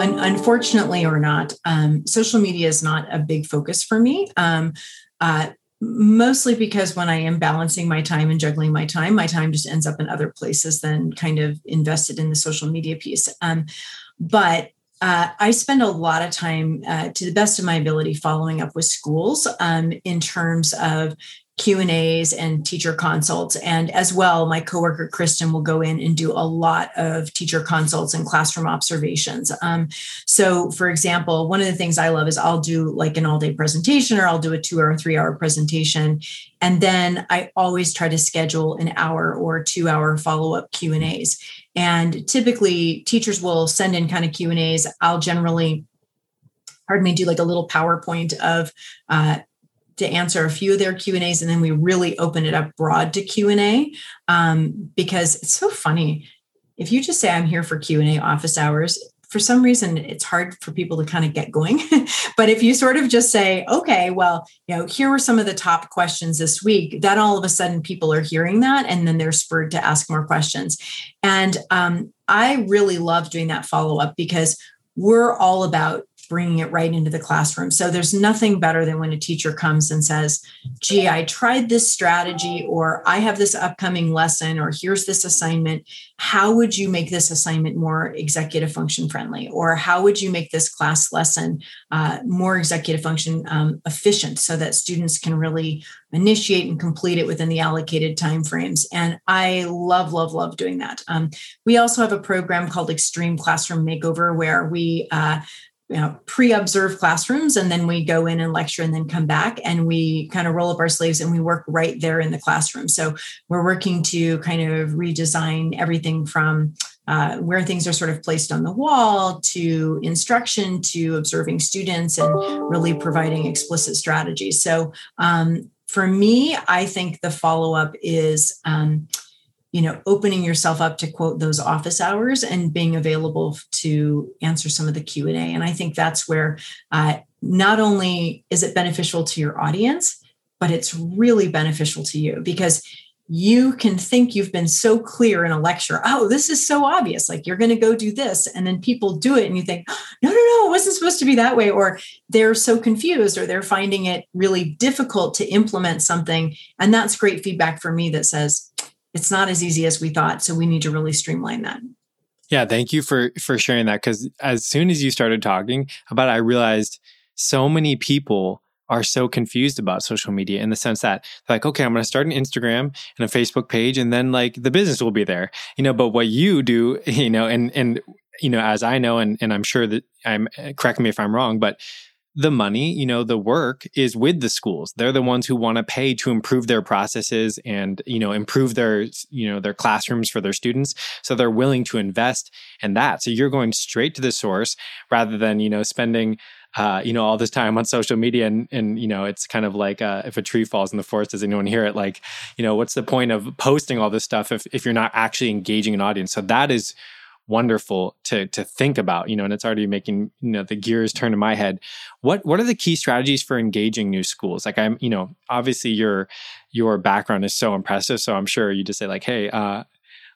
un- unfortunately or not, um, social media is not a big focus for me. Um, uh, mostly because when I am balancing my time and juggling my time, my time just ends up in other places than kind of invested in the social media piece. Um, but uh, I spend a lot of time, uh, to the best of my ability, following up with schools um, in terms of Q and A's and teacher consults, and as well, my coworker Kristen will go in and do a lot of teacher consults and classroom observations. Um, so, for example, one of the things I love is I'll do like an all-day presentation, or I'll do a two or three-hour presentation, and then I always try to schedule an hour or two-hour follow-up Q and A's. And typically, teachers will send in kind of Q and A's. I'll generally pardon me, do like a little PowerPoint of uh, to answer a few of their Q and A's, and then we really open it up broad to Q and A um, because it's so funny. If you just say I'm here for Q and A office hours, for some reason it's hard for people to kind of get going but if you sort of just say okay well you know here were some of the top questions this week then all of a sudden people are hearing that and then they're spurred to ask more questions and um, i really love doing that follow-up because we're all about bringing it right into the classroom. So there's nothing better than when a teacher comes and says, gee, I tried this strategy, or I have this upcoming lesson, or here's this assignment. How would you make this assignment more executive function friendly? Or how would you make this class lesson uh, more executive function um, efficient so that students can really initiate and complete it within the allocated timeframes? And I love, love, love doing that. Um, we also have a program called Extreme Classroom Makeover where we uh, you know, pre-observe classrooms and then we go in and lecture and then come back and we kind of roll up our sleeves and we work right there in the classroom. So we're working to kind of redesign everything from uh, where things are sort of placed on the wall to instruction to observing students and really providing explicit strategies. So um, for me i think the follow-up is um, you know opening yourself up to quote those office hours and being available to answer some of the q&a and i think that's where uh, not only is it beneficial to your audience but it's really beneficial to you because you can think you've been so clear in a lecture oh this is so obvious like you're going to go do this and then people do it and you think no no no it wasn't supposed to be that way or they're so confused or they're finding it really difficult to implement something. And that's great feedback for me that says it's not as easy as we thought. So we need to really streamline that. Yeah, thank you for for sharing that because as soon as you started talking about it, I realized so many people are so confused about social media in the sense that like, okay, I'm going to start an Instagram and a Facebook page, and then like the business will be there, you know. But what you do, you know, and and you know, as I know, and and I'm sure that I'm correct me if I'm wrong, but the money, you know, the work is with the schools. They're the ones who want to pay to improve their processes and, you know, improve their, you know, their classrooms for their students. So they're willing to invest in that. So you're going straight to the source rather than, you know, spending uh, you know, all this time on social media and, and you know, it's kind of like uh, if a tree falls in the forest, does anyone hear it? Like, you know, what's the point of posting all this stuff if, if you're not actually engaging an audience? So that is wonderful to to think about you know and it's already making you know the gears turn in my head. What what are the key strategies for engaging new schools? Like i'm you know obviously your your background is so impressive so i'm sure you just say like hey uh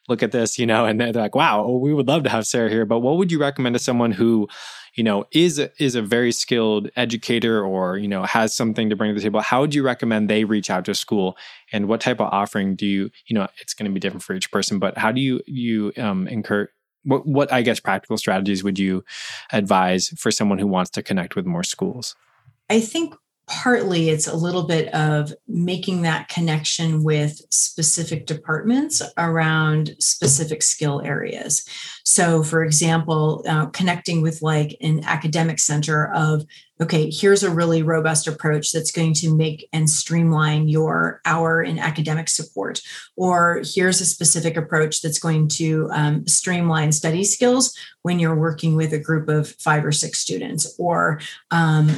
look at this you know and they're like wow we would love to have sarah here but what would you recommend to someone who you know is is a very skilled educator or you know has something to bring to the table? How would you recommend they reach out to a school? And what type of offering do you you know it's going to be different for each person but how do you you um incur what, what I guess practical strategies would you advise for someone who wants to connect with more schools? I think partly it's a little bit of making that connection with specific departments around specific skill areas so for example uh, connecting with like an academic center of okay, here's a really robust approach that's going to make and streamline your hour in academic support. Or here's a specific approach that's going to um, streamline study skills when you're working with a group of five or six students. Or um,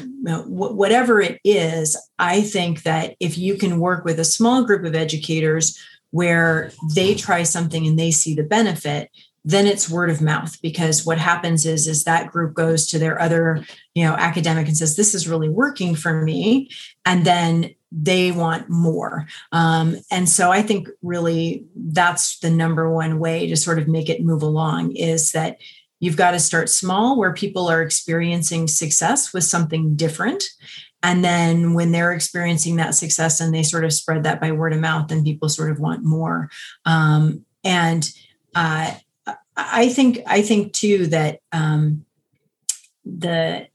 whatever it is, I think that if you can work with a small group of educators where they try something and they see the benefit, then it's word of mouth because what happens is is that group goes to their other you know academic and says this is really working for me and then they want more. Um, and so i think really that's the number one way to sort of make it move along is that you've got to start small where people are experiencing success with something different. And then when they're experiencing that success and they sort of spread that by word of mouth then people sort of want more. Um, and uh, I think I think too that um, the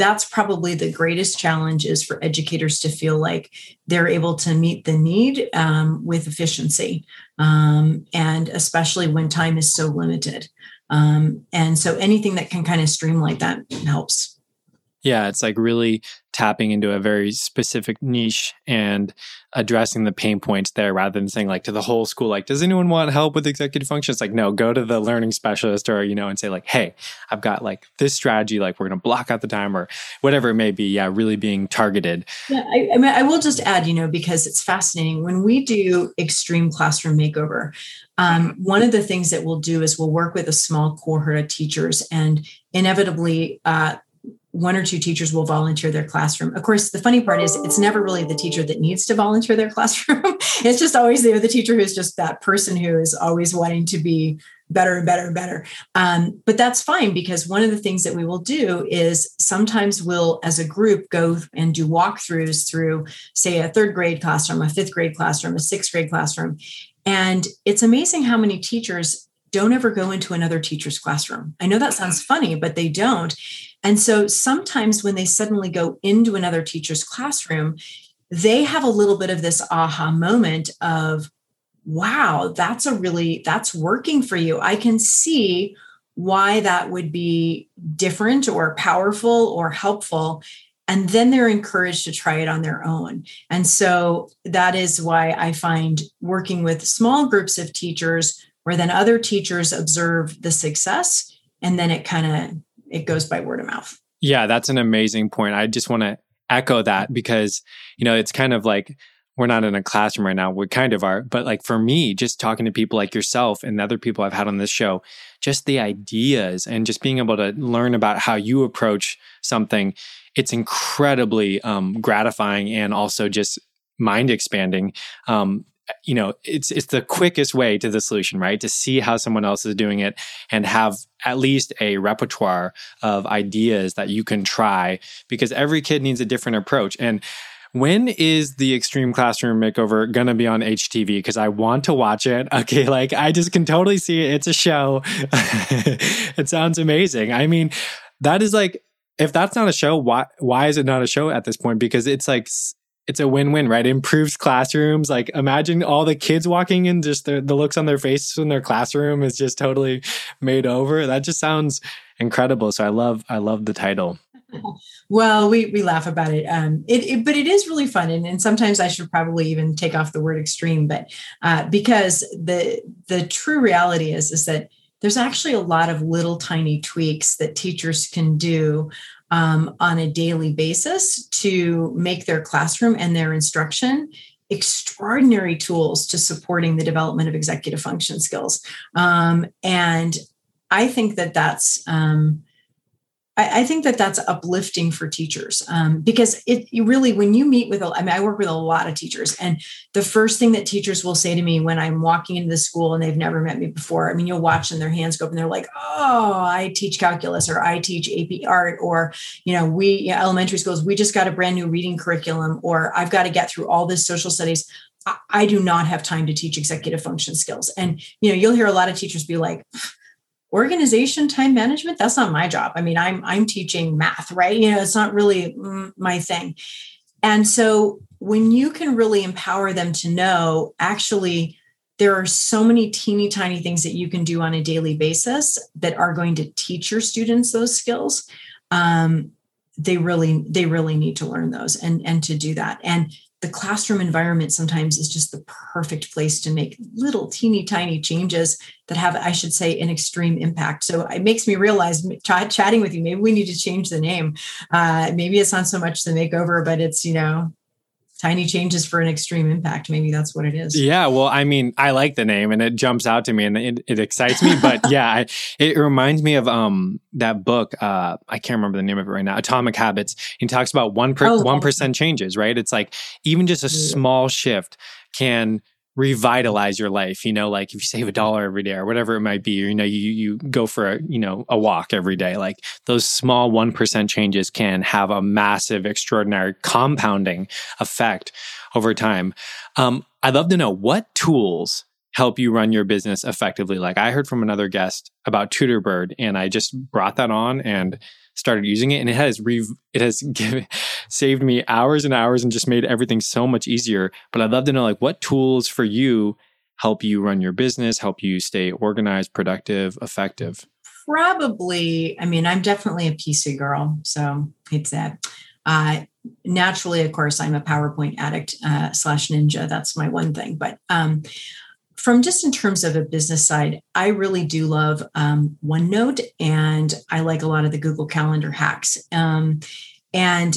that's probably the greatest challenge is for educators to feel like they're able to meet the need um, with efficiency. Um, and especially when time is so limited. Um, and so anything that can kind of streamline that helps Yeah, it's like really tapping into a very specific niche and addressing the pain points there rather than saying like to the whole school like does anyone want help with executive function? It's like no go to the learning specialist or you know and say like hey i've got like this strategy like we're going to block out the time or whatever it may be. Yeah really being targeted. Yeah I, I mean i will just add you know because it's fascinating when we do extreme classroom makeover um, one of the things that we'll do is we'll work with a small cohort of teachers and inevitably uh, one or two teachers will volunteer their classroom. Of course, the funny part is it's never really the teacher that needs to volunteer their classroom. it's just always the, the teacher who's just that person who is always wanting to be better and better and better. Um, but that's fine because one of the things that we will do is sometimes we'll, as a group, go and do walkthroughs through, say, a third grade classroom, a fifth grade classroom, a sixth grade classroom. And it's amazing how many teachers don't ever go into another teacher's classroom. I know that sounds funny, but they don't. And so sometimes when they suddenly go into another teacher's classroom, they have a little bit of this aha moment of, wow, that's a really, that's working for you. I can see why that would be different or powerful or helpful. And then they're encouraged to try it on their own. And so that is why I find working with small groups of teachers where then other teachers observe the success and then it kind of it goes by word of mouth. Yeah, that's an amazing point. I just want to echo that because, you know, it's kind of like we're not in a classroom right now. We kind of are. But like for me, just talking to people like yourself and other people I've had on this show, just the ideas and just being able to learn about how you approach something, it's incredibly um, gratifying and also just mind expanding. Um, you know it's it's the quickest way to the solution right to see how someone else is doing it and have at least a repertoire of ideas that you can try because every kid needs a different approach and when is the extreme classroom makeover gonna be on HGTV? Because I want to watch it. Okay, like I just can totally see it. It's a show. it sounds amazing. I mean, that is like if that's not a show, why why is it not a show at this point? Because it's like it's a win-win, right? It improves classrooms. Like imagine all the kids walking in, just the, the looks on their faces in their classroom is just totally made over. That just sounds incredible. So I love, I love the title. Well, we we laugh about it. Um, it, it, but it is really fun, and, and sometimes I should probably even take off the word extreme, but uh, because the the true reality is is that there's actually a lot of little tiny tweaks that teachers can do um, on a daily basis to make their classroom and their instruction extraordinary tools to supporting the development of executive function skills. Um, and I think that that's um, I, I, think that that's uplifting for teachers um, because it really, when you meet with, a, I mean, I work with a lot of teachers, and the first thing that teachers will say to me when I'm walking into the school and they've never met me before, I mean, you'll watch and their hands go up and they're like, "Oh, I teach calculus, or I teach AP art, or you know, we you know, elementary schools, we just got a brand new reading curriculum, or I've got to get through all this social studies." I do not have time to teach executive function skills. And you know, you'll hear a lot of teachers be like, organization time management that's not my job. I mean i'm i'm teaching math right? You know it's not really my thing. And so when you can really empower them to know actually there are so many teeny tiny things that you can do on a daily basis that are going to teach your students those skills um, they really they really need to learn those and and to do that. And the classroom environment sometimes is just the perfect place to make little teeny tiny changes that have i should say an extreme impact. So it makes me realize ch- chatting with you maybe we need to change the name. Uh, maybe it's not so much the makeover but it's you know tiny changes for an extreme impact. Maybe that's what it is. Yeah. Well, I mean, I like the name and it jumps out to me and it, it excites me. But yeah, I, it reminds me of um that book. Uh, I can't remember the name of it right now. Atomic Habits. He talks about one oh, one percent changes. Right. It's like even just a small shift can revitalize your life you know like if you save a dollar every day or whatever it might be or you know you you go for a you know a walk every day like those small 1% changes can have a massive extraordinary compounding effect over time. Um, i'd love to know what tools help you run your business effectively like i heard from another guest about tutorbird and i just brought that on and started using it and it has re- it has given, saved me hours and hours and just made everything so much easier but i'd love to know like what tools for you help you run your business help you stay organized productive effective probably, I mean, I'm definitely a PC girl, so it's that. Uh, naturally, of course, I'm a PowerPoint addict uh, slash ninja. That's my one thing. But um, from just in terms of a business side, I really do love um, OneNote and I like a lot of the Google Calendar hacks. Um, and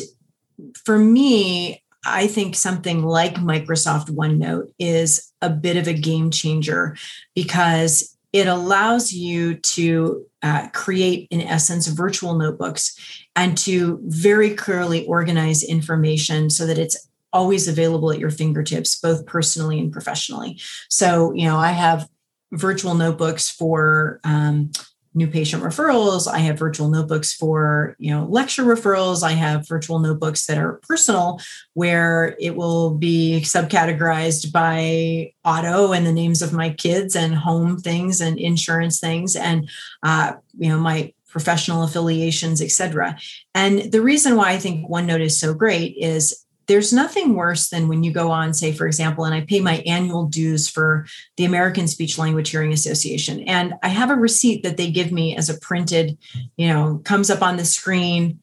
for me, I think something like Microsoft OneNote is a bit of a game changer because it allows you to uh, create, in essence, virtual notebooks and to very clearly organize information so that it's always available at your fingertips, both personally and professionally. So, you know, I have virtual notebooks for um, new patient referrals. I have virtual notebooks for, you know, lecture referrals. I have virtual notebooks that are personal where it will be subcategorized by auto and the names of my kids and home things and insurance things and, uh, you know, my professional affiliations, et cetera. And the reason why I think OneNote is so great is there's nothing worse than when you go on, say, for example, and I pay my annual dues for the American Speech Language Hearing Association. And I have a receipt that they give me as a printed, you know, comes up on the screen.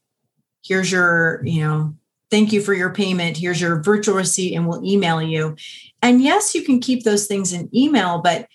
Here's your, you know, thank you for your payment. Here's your virtual receipt, and we'll email you. And yes, you can keep those things in email, but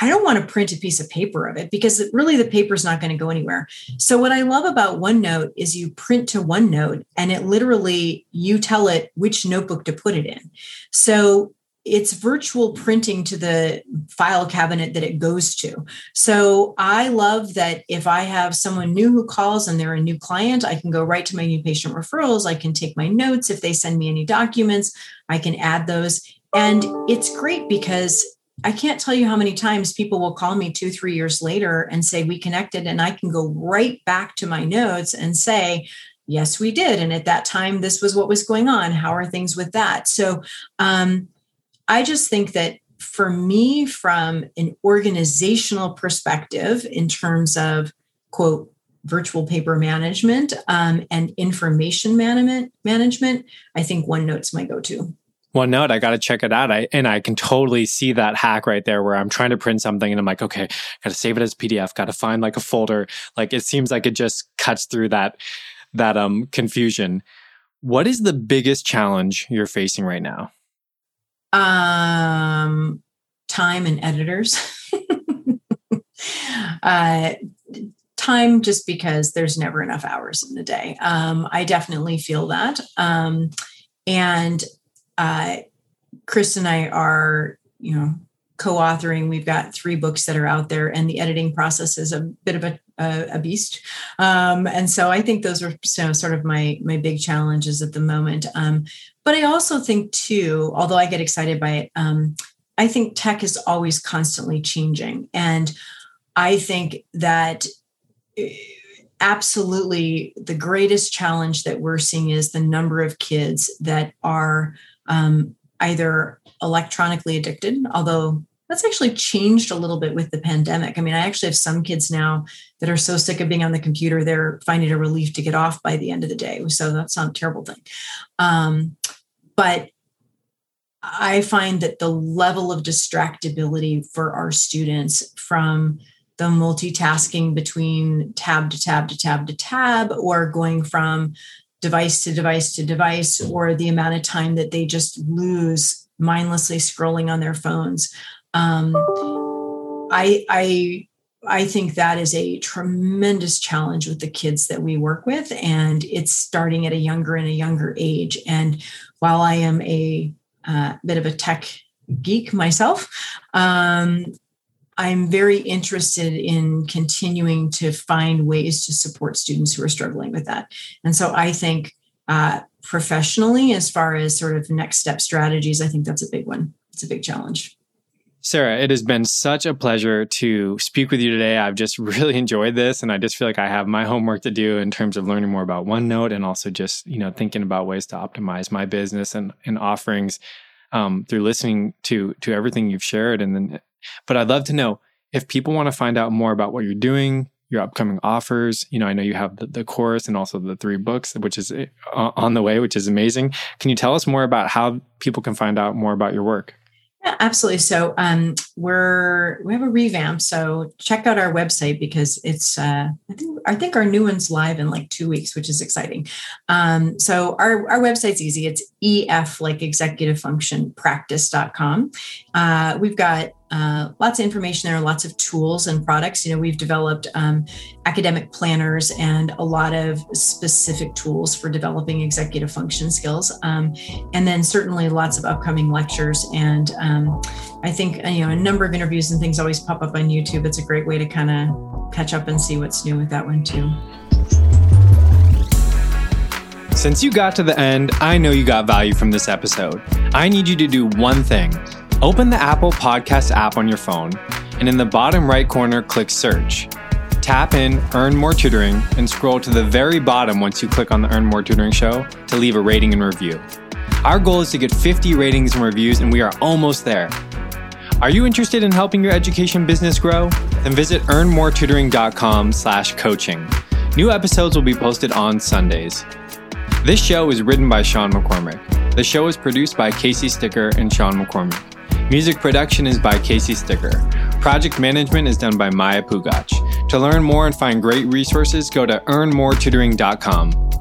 I don't want to print a piece of paper of it because really the paper is not going to go anywhere. So what I love about OneNote is you print to OneNote and it literally you tell it which notebook to put it in. So it's virtual printing to the file cabinet that it goes to. So I love that if I have someone new who calls and they're a new client, I can go right to my new patient referrals. I can take my notes. If they send me any documents, I can add those. And it's great because I can't tell you how many times people will call me two, three years later and say, We connected. And I can go right back to my notes and say, Yes, we did. And at that time, this was what was going on. How are things with that? So um, I just think that for me, from an organizational perspective, in terms of quote, virtual paper management um, and information management, management, I think OneNote's my go to. OneNote, I got to check it out. I, and I can totally see that hack right there where I'm trying to print something and I'm like, okay, got to save it as PDF, got to find like a folder. Like it seems like it just cuts through that, that, um, confusion. What is the biggest challenge you're facing right now? Um, time and editors. uh, time just because there's never enough hours in the day. Um, I definitely feel that. Um, and uh, Chris and I are, you know, co-authoring. We've got three books that are out there, and the editing process is a bit of a, a, beast. Um, and so I think those are know, sort of my my big challenges at the moment. Um, but I also think too, although I get excited by it, um, I think tech is always constantly changing, and I think that. Eh, absolutely, the greatest challenge that we're seeing is the number of kids that are um, either electronically addicted, although that's actually changed a little bit with the pandemic. I mean, I actually have some kids now that are so sick of being on the computer, they're finding a relief to get off by the end of the day. So that's not a terrible thing. Um, but I find that the level of distractibility for our students from the multitasking between tab to tab to tab to tab or going from device to device to device or the amount of time that they just lose mindlessly scrolling on their phones. Um, i i i think that is a tremendous challenge with the kids that we work with and it's starting at a younger and a younger age. And while i am a uh, bit of a tech geek myself um, I'm very interested in continuing to find ways to support students who are struggling with that. And so I think uh, professionally, as far as sort of next step strategies, I think that's a big one. It's a big challenge. Sarah, it has been such a pleasure to speak with you today. I've just really enjoyed this and I just feel like I have my homework to do in terms of learning more about OneNote and also just, you know, thinking about ways to optimize my business and, and offerings um, through listening to to everything you've shared. And then but I'd love to know if people want to find out more about what you're doing, your upcoming offers. You know, I know you have the, the course and also the three books, which is uh, on the way, which is amazing. Can you tell us more about how people can find out more about your work? Yeah, absolutely. So um, we're we have a revamp. So check out our website because it's uh, I think I think our new one's live in like two weeks, which is exciting. Um, so our our website's easy. It's ef like executive function practice.com. Uh, we've got uh, lots of information there, lots of tools and products. You know, we've developed um, academic planners and a lot of specific tools for developing executive function skills, um, and then certainly lots of upcoming lectures. And um, I think you know a number of interviews and things always pop up on YouTube. It's a great way to kind of catch up and see what's new with that one too. Since you got to the end, I know you got value from this episode. I need you to do one thing Open the Apple Podcast app on your phone, and in the bottom right corner, click Search. Tap in Earn More Tutoring and scroll to the very bottom once you click on the Earn More Tutoring show to leave a rating and review. Our goal is to get 50 ratings and reviews, and we are almost there. Are you interested in helping your education business grow? Then visit earnmoretutoring.com slash coaching. New episodes will be posted on Sundays. This show is written by Sean McCormick. The show is produced by Casey Sticker and Sean McCormick. Music production is by Casey Sticker. Project management is done by Maya Pugach. To learn more and find great resources, go to earnmoretutoring.com.